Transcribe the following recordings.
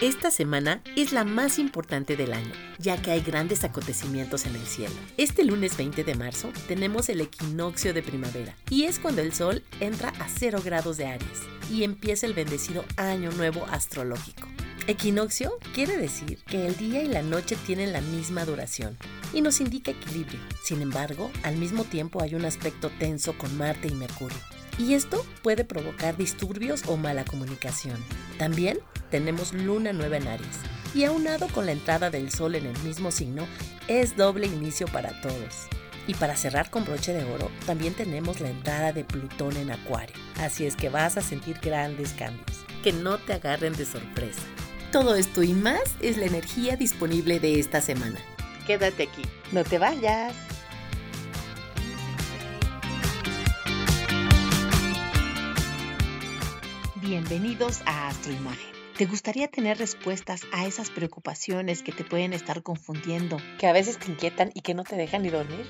Esta semana es la más importante del año, ya que hay grandes acontecimientos en el cielo. Este lunes 20 de marzo tenemos el equinoccio de primavera, y es cuando el sol entra a 0 grados de Aries y empieza el bendecido año nuevo astrológico. Equinoccio quiere decir que el día y la noche tienen la misma duración y nos indica equilibrio. Sin embargo, al mismo tiempo hay un aspecto tenso con Marte y Mercurio. Y esto puede provocar disturbios o mala comunicación. También tenemos luna nueva en Aries. Y aunado con la entrada del sol en el mismo signo, es doble inicio para todos. Y para cerrar con broche de oro, también tenemos la entrada de Plutón en Acuario. Así es que vas a sentir grandes cambios, que no te agarren de sorpresa. Todo esto y más es la energía disponible de esta semana. Quédate aquí, no te vayas. Bienvenidos a Astroimagen. ¿Te gustaría tener respuestas a esas preocupaciones que te pueden estar confundiendo, que a veces te inquietan y que no te dejan ni dormir?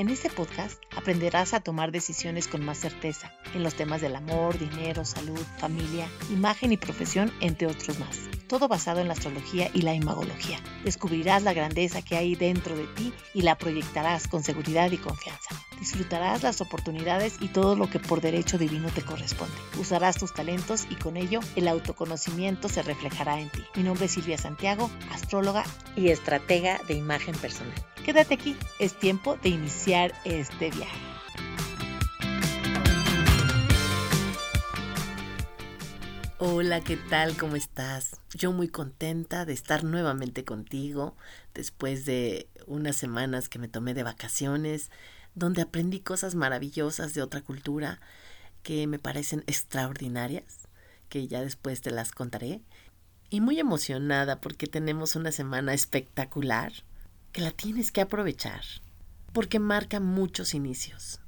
En este podcast aprenderás a tomar decisiones con más certeza en los temas del amor, dinero, salud, familia, imagen y profesión, entre otros más. Todo basado en la astrología y la imagología. Descubrirás la grandeza que hay dentro de ti y la proyectarás con seguridad y confianza. Disfrutarás las oportunidades y todo lo que por derecho divino te corresponde. Usarás tus talentos y con ello el autoconocimiento se reflejará en ti. Mi nombre es Silvia Santiago, astróloga y estratega de imagen personal. Quédate aquí, es tiempo de iniciar este viaje. Hola, ¿qué tal? ¿Cómo estás? Yo muy contenta de estar nuevamente contigo después de unas semanas que me tomé de vacaciones donde aprendí cosas maravillosas de otra cultura que me parecen extraordinarias, que ya después te las contaré. Y muy emocionada porque tenemos una semana espectacular que la tienes que aprovechar, porque marca muchos inicios.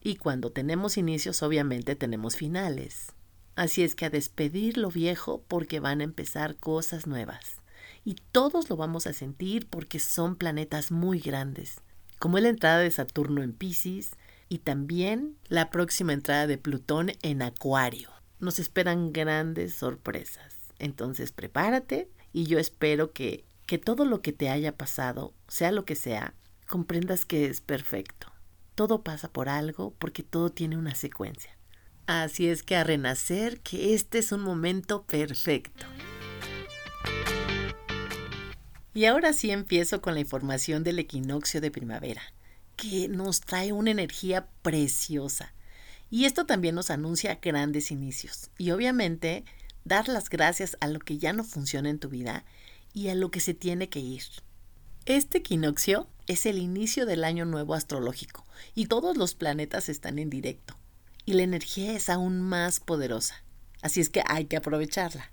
Y cuando tenemos inicios obviamente tenemos finales. Así es que a despedir lo viejo porque van a empezar cosas nuevas. Y todos lo vamos a sentir porque son planetas muy grandes como la entrada de Saturno en Pisces y también la próxima entrada de Plutón en Acuario. Nos esperan grandes sorpresas. Entonces prepárate y yo espero que, que todo lo que te haya pasado, sea lo que sea, comprendas que es perfecto. Todo pasa por algo porque todo tiene una secuencia. Así es que a renacer que este es un momento perfecto. Y ahora sí empiezo con la información del equinoccio de primavera, que nos trae una energía preciosa. Y esto también nos anuncia grandes inicios. Y obviamente dar las gracias a lo que ya no funciona en tu vida y a lo que se tiene que ir. Este equinoccio es el inicio del año nuevo astrológico y todos los planetas están en directo. Y la energía es aún más poderosa. Así es que hay que aprovecharla.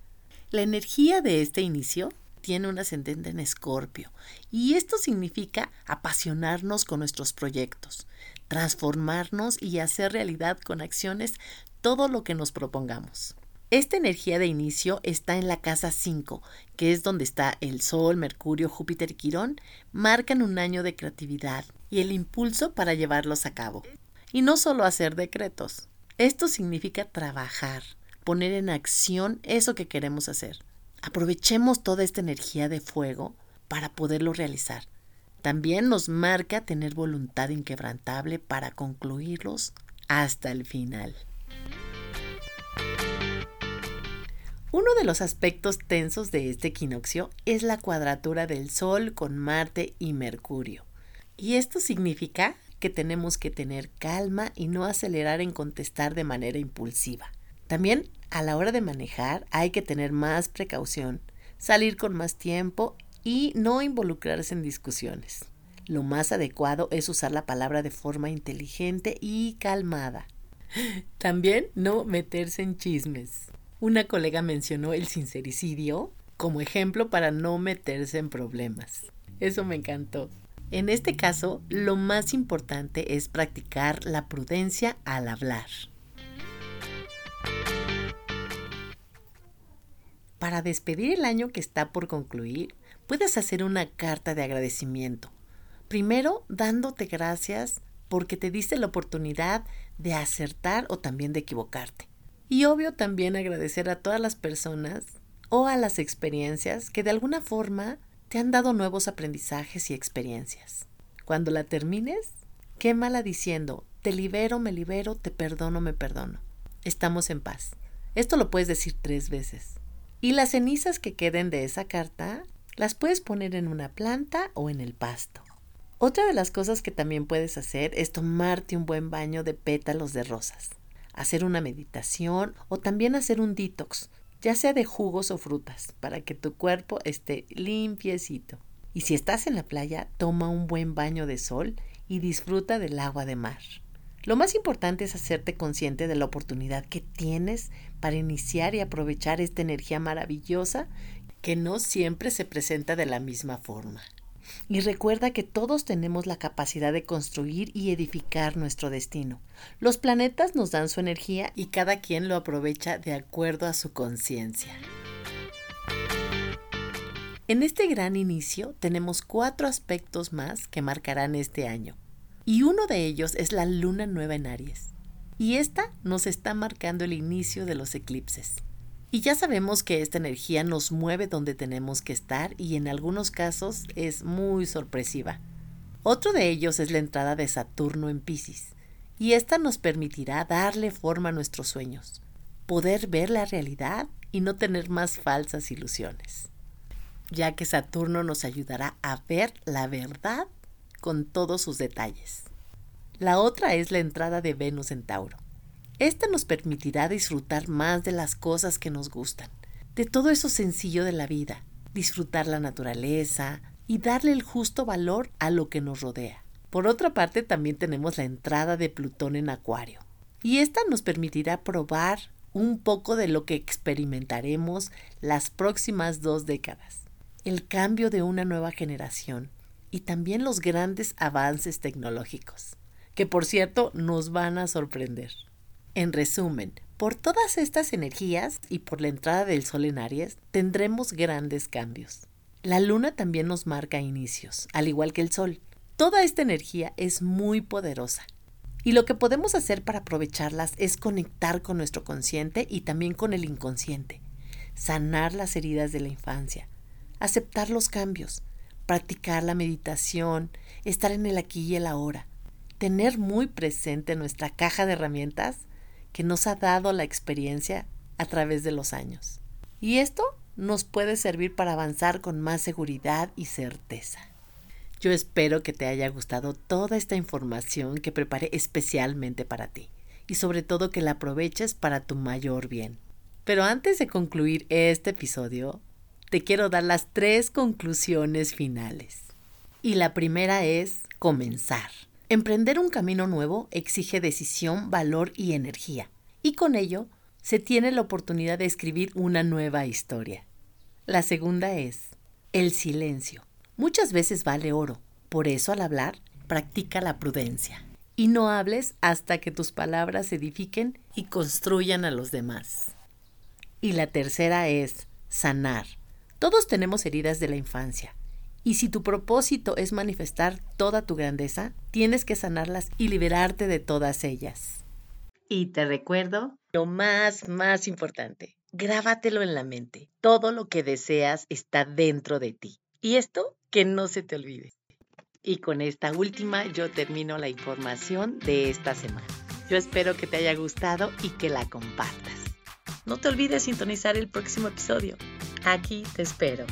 La energía de este inicio tiene un ascendente en Escorpio y esto significa apasionarnos con nuestros proyectos, transformarnos y hacer realidad con acciones todo lo que nos propongamos. Esta energía de inicio está en la casa 5, que es donde está el Sol, Mercurio, Júpiter y Quirón, marcan un año de creatividad y el impulso para llevarlos a cabo. Y no solo hacer decretos. Esto significa trabajar, poner en acción eso que queremos hacer. Aprovechemos toda esta energía de fuego para poderlo realizar. También nos marca tener voluntad inquebrantable para concluirlos hasta el final. Uno de los aspectos tensos de este equinoccio es la cuadratura del Sol con Marte y Mercurio. Y esto significa que tenemos que tener calma y no acelerar en contestar de manera impulsiva. También a la hora de manejar hay que tener más precaución, salir con más tiempo y no involucrarse en discusiones. Lo más adecuado es usar la palabra de forma inteligente y calmada. También no meterse en chismes. Una colega mencionó el sincericidio como ejemplo para no meterse en problemas. Eso me encantó. En este caso, lo más importante es practicar la prudencia al hablar. Para despedir el año que está por concluir, puedes hacer una carta de agradecimiento. Primero, dándote gracias porque te diste la oportunidad de acertar o también de equivocarte. Y obvio también agradecer a todas las personas o a las experiencias que de alguna forma te han dado nuevos aprendizajes y experiencias. Cuando la termines, quémala diciendo, te libero, me libero, te perdono, me perdono. Estamos en paz. Esto lo puedes decir tres veces. Y las cenizas que queden de esa carta las puedes poner en una planta o en el pasto. Otra de las cosas que también puedes hacer es tomarte un buen baño de pétalos de rosas, hacer una meditación o también hacer un detox, ya sea de jugos o frutas, para que tu cuerpo esté limpiecito. Y si estás en la playa, toma un buen baño de sol y disfruta del agua de mar. Lo más importante es hacerte consciente de la oportunidad que tienes para iniciar y aprovechar esta energía maravillosa que no siempre se presenta de la misma forma. Y recuerda que todos tenemos la capacidad de construir y edificar nuestro destino. Los planetas nos dan su energía y cada quien lo aprovecha de acuerdo a su conciencia. En este gran inicio tenemos cuatro aspectos más que marcarán este año. Y uno de ellos es la luna nueva en Aries. Y esta nos está marcando el inicio de los eclipses. Y ya sabemos que esta energía nos mueve donde tenemos que estar y en algunos casos es muy sorpresiva. Otro de ellos es la entrada de Saturno en Pisces, y esta nos permitirá darle forma a nuestros sueños, poder ver la realidad y no tener más falsas ilusiones, ya que Saturno nos ayudará a ver la verdad con todos sus detalles. La otra es la entrada de Venus en Tauro esta nos permitirá disfrutar más de las cosas que nos gustan, de todo eso sencillo de la vida, disfrutar la naturaleza y darle el justo valor a lo que nos rodea. Por otra parte, también tenemos la entrada de Plutón en Acuario, y esta nos permitirá probar un poco de lo que experimentaremos las próximas dos décadas, el cambio de una nueva generación y también los grandes avances tecnológicos, que por cierto nos van a sorprender. En resumen, por todas estas energías y por la entrada del Sol en Aries, tendremos grandes cambios. La Luna también nos marca inicios, al igual que el Sol. Toda esta energía es muy poderosa. Y lo que podemos hacer para aprovecharlas es conectar con nuestro consciente y también con el inconsciente, sanar las heridas de la infancia, aceptar los cambios, practicar la meditación, estar en el aquí y el ahora, tener muy presente nuestra caja de herramientas que nos ha dado la experiencia a través de los años. Y esto nos puede servir para avanzar con más seguridad y certeza. Yo espero que te haya gustado toda esta información que preparé especialmente para ti y sobre todo que la aproveches para tu mayor bien. Pero antes de concluir este episodio, te quiero dar las tres conclusiones finales. Y la primera es comenzar. Emprender un camino nuevo exige decisión, valor y energía, y con ello se tiene la oportunidad de escribir una nueva historia. La segunda es el silencio. Muchas veces vale oro, por eso al hablar, practica la prudencia. Y no hables hasta que tus palabras edifiquen y construyan a los demás. Y la tercera es sanar. Todos tenemos heridas de la infancia y si tu propósito es manifestar toda tu grandeza, tienes que sanarlas y liberarte de todas ellas. Y te recuerdo lo más, más importante. Grábatelo en la mente. Todo lo que deseas está dentro de ti. Y esto que no se te olvide. Y con esta última yo termino la información de esta semana. Yo espero que te haya gustado y que la compartas. No te olvides sintonizar el próximo episodio. Aquí te espero.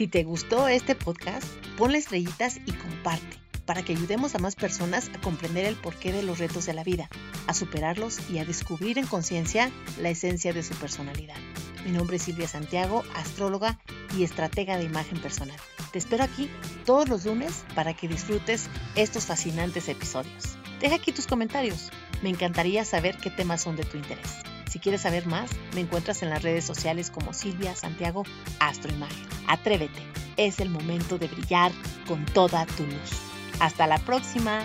Si te gustó este podcast, ponle estrellitas y comparte para que ayudemos a más personas a comprender el porqué de los retos de la vida, a superarlos y a descubrir en conciencia la esencia de su personalidad. Mi nombre es Silvia Santiago, astróloga y estratega de imagen personal. Te espero aquí todos los lunes para que disfrutes estos fascinantes episodios. Deja aquí tus comentarios. Me encantaría saber qué temas son de tu interés. Si quieres saber más, me encuentras en las redes sociales como Silvia Santiago Astroimagen. Atrévete, es el momento de brillar con toda tu luz. Hasta la próxima.